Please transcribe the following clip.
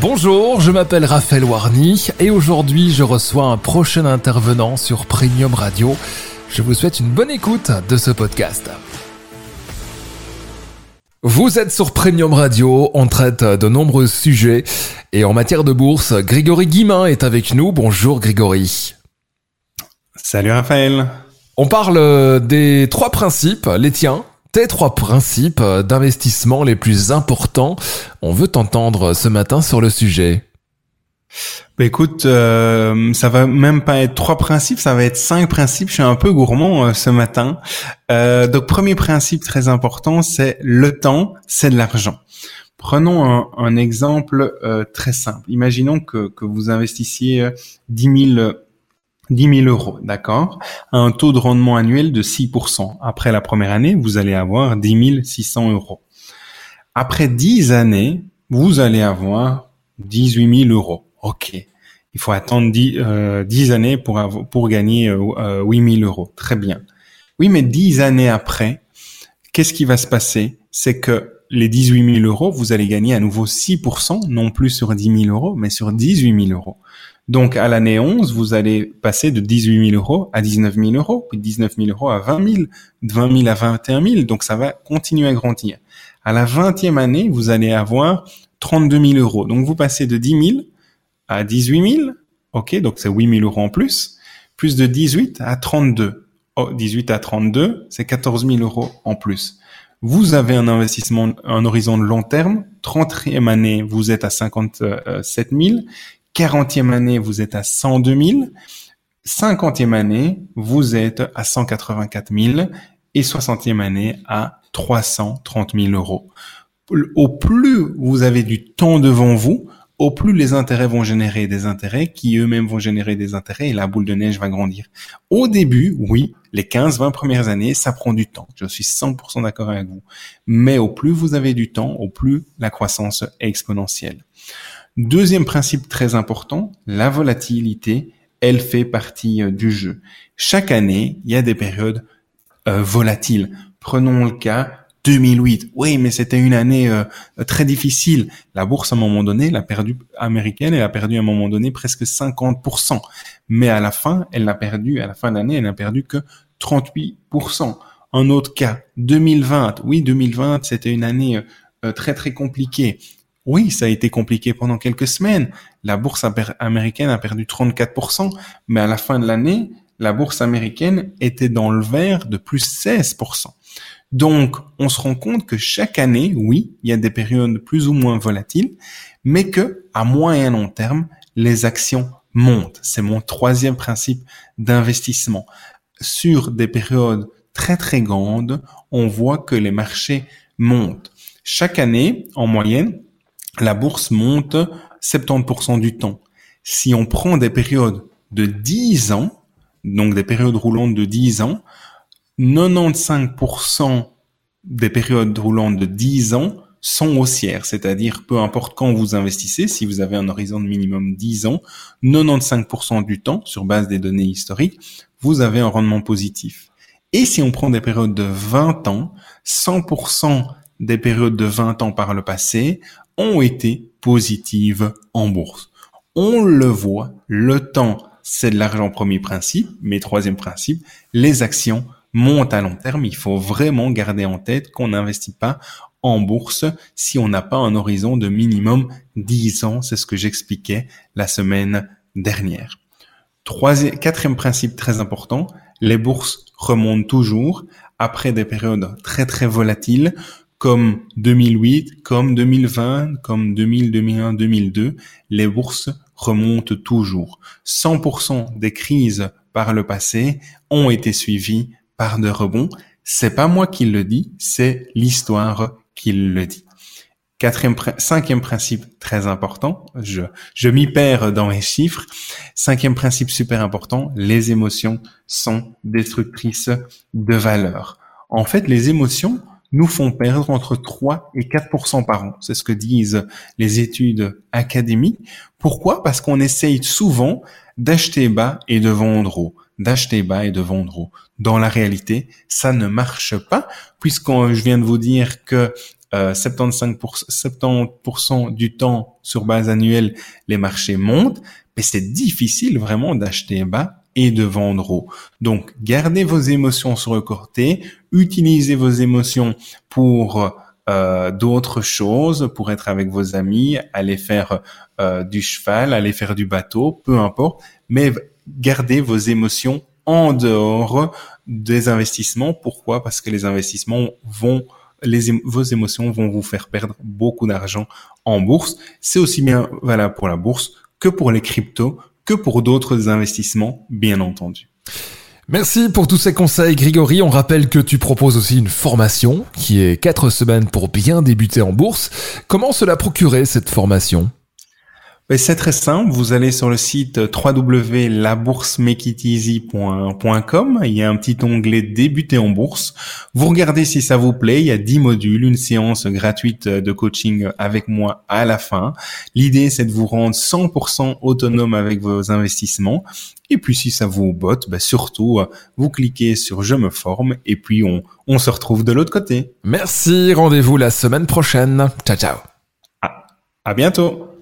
Bonjour, je m'appelle Raphaël Warny et aujourd'hui je reçois un prochain intervenant sur Premium Radio. Je vous souhaite une bonne écoute de ce podcast. Vous êtes sur Premium Radio, on traite de nombreux sujets et en matière de bourse, Grégory Guimain est avec nous. Bonjour Grégory. Salut Raphaël. On parle des trois principes, les tiens, tes trois principes d'investissement les plus importants. On veut t'entendre ce matin sur le sujet. Bah écoute, euh, ça va même pas être trois principes, ça va être cinq principes. Je suis un peu gourmand euh, ce matin. Euh, donc premier principe très important, c'est le temps, c'est de l'argent. Prenons un, exemple euh, très simple. Imaginons que, que vous investissiez 10 000 10 000 euros, d'accord, à un taux de rendement annuel de 6%. Après la première année, vous allez avoir 10 600 euros. Après 10 années, vous allez avoir 18 000 euros. OK. Il faut attendre 10, euh, 10 années pour, pour gagner euh, 8 000 euros. Très bien. Oui, mais 10 années après, qu'est-ce qui va se passer? C'est que les 18 000 euros, vous allez gagner à nouveau 6%, non plus sur 10 000 euros, mais sur 18 000 euros. Donc, à l'année 11, vous allez passer de 18 000 euros à 19 000 euros, puis 19 000 euros à 20 000, de 20 000 à 21 000. Donc, ça va continuer à grandir. À la 20e année, vous allez avoir 32 000 euros. Donc, vous passez de 10 000 à 18 000. OK, donc c'est 8 000 euros en plus. Plus de 18 à 32. Oh, 18 à 32, c'est 14 000 euros en plus. Vous avez un investissement, un horizon de long terme. 30e année, vous êtes à 57 000. 40e année, vous êtes à 102 000. 50e année, vous êtes à 184 000 et 60e année à 330 000 euros. Au plus vous avez du temps devant vous, au plus les intérêts vont générer des intérêts qui eux-mêmes vont générer des intérêts et la boule de neige va grandir. Au début, oui, les 15-20 premières années, ça prend du temps. Je suis 100% d'accord avec vous. Mais au plus vous avez du temps, au plus la croissance est exponentielle. Deuxième principe très important, la volatilité, elle fait partie euh, du jeu. Chaque année, il y a des périodes euh, volatiles. Prenons le cas 2008. Oui, mais c'était une année euh, très difficile. La bourse, à un moment donné, la perdu américaine, elle a perdu à un moment donné presque 50%. Mais à la fin, elle n'a perdu, à la fin de l'année, elle n'a perdu que 38%. Un autre cas, 2020. Oui, 2020, c'était une année très très compliquée. Oui, ça a été compliqué pendant quelques semaines. La bourse américaine a perdu 34%, mais à la fin de l'année, la bourse américaine était dans le vert de plus 16%. Donc, on se rend compte que chaque année, oui, il y a des périodes plus ou moins volatiles, mais que à moyen long terme, les actions montent. C'est mon troisième principe d'investissement. Sur des périodes très très grandes, on voit que les marchés montent. Chaque année, en moyenne, la bourse monte 70% du temps. Si on prend des périodes de 10 ans, donc des périodes roulantes de 10 ans, 95% des périodes roulantes de 10 ans sont haussières, c'est-à-dire peu importe quand vous investissez, si vous avez un horizon de minimum 10 ans, 95% du temps, sur base des données historiques, vous avez un rendement positif. Et si on prend des périodes de 20 ans, 100% des périodes de 20 ans par le passé été positives en bourse. On le voit, le temps, c'est de l'argent premier principe, mais troisième principe, les actions montent à long terme. Il faut vraiment garder en tête qu'on n'investit pas en bourse si on n'a pas un horizon de minimum 10 ans. C'est ce que j'expliquais la semaine dernière. Troisième, quatrième principe très important, les bourses remontent toujours après des périodes très très volatiles comme 2008, comme 2020, comme 2000, 2001, 2002, les bourses remontent toujours. 100% des crises par le passé ont été suivies par de rebonds. C'est pas moi qui le dis, c'est l'histoire qui le dit. Quatrième, cinquième principe très important, je, je m'y perds dans les chiffres. Cinquième principe super important, les émotions sont destructrices de valeur. En fait, les émotions, nous font perdre entre 3 et 4% par an. C'est ce que disent les études académiques. Pourquoi? Parce qu'on essaye souvent d'acheter bas et de vendre haut, d'acheter bas et de vendre haut. Dans la réalité, ça ne marche pas, puisque je viens de vous dire que 75%, euh, 70 du temps, sur base annuelle, les marchés montent, mais c'est difficile vraiment d'acheter bas et de vendre haut. Donc, gardez vos émotions sur le côté, utilisez vos émotions pour euh, d'autres choses, pour être avec vos amis, aller faire euh, du cheval, aller faire du bateau, peu importe, mais gardez vos émotions en dehors des investissements. Pourquoi? Parce que les investissements vont les, vos émotions vont vous faire perdre beaucoup d'argent en bourse. C'est aussi bien valable pour la bourse que pour les cryptos, que pour d'autres investissements, bien entendu. Merci pour tous ces conseils, Grigory. On rappelle que tu proposes aussi une formation qui est 4 semaines pour bien débuter en bourse. Comment se la procurer, cette formation? C'est très simple. Vous allez sur le site www.laboursemakeiteasy.com. Il y a un petit onglet débuter en bourse. Vous regardez si ça vous plaît. Il y a 10 modules, une séance gratuite de coaching avec moi à la fin. L'idée, c'est de vous rendre 100% autonome avec vos investissements. Et puis, si ça vous botte, ben, surtout, vous cliquez sur je me forme et puis on, on se retrouve de l'autre côté. Merci. Rendez-vous la semaine prochaine. Ciao, ciao. à bientôt.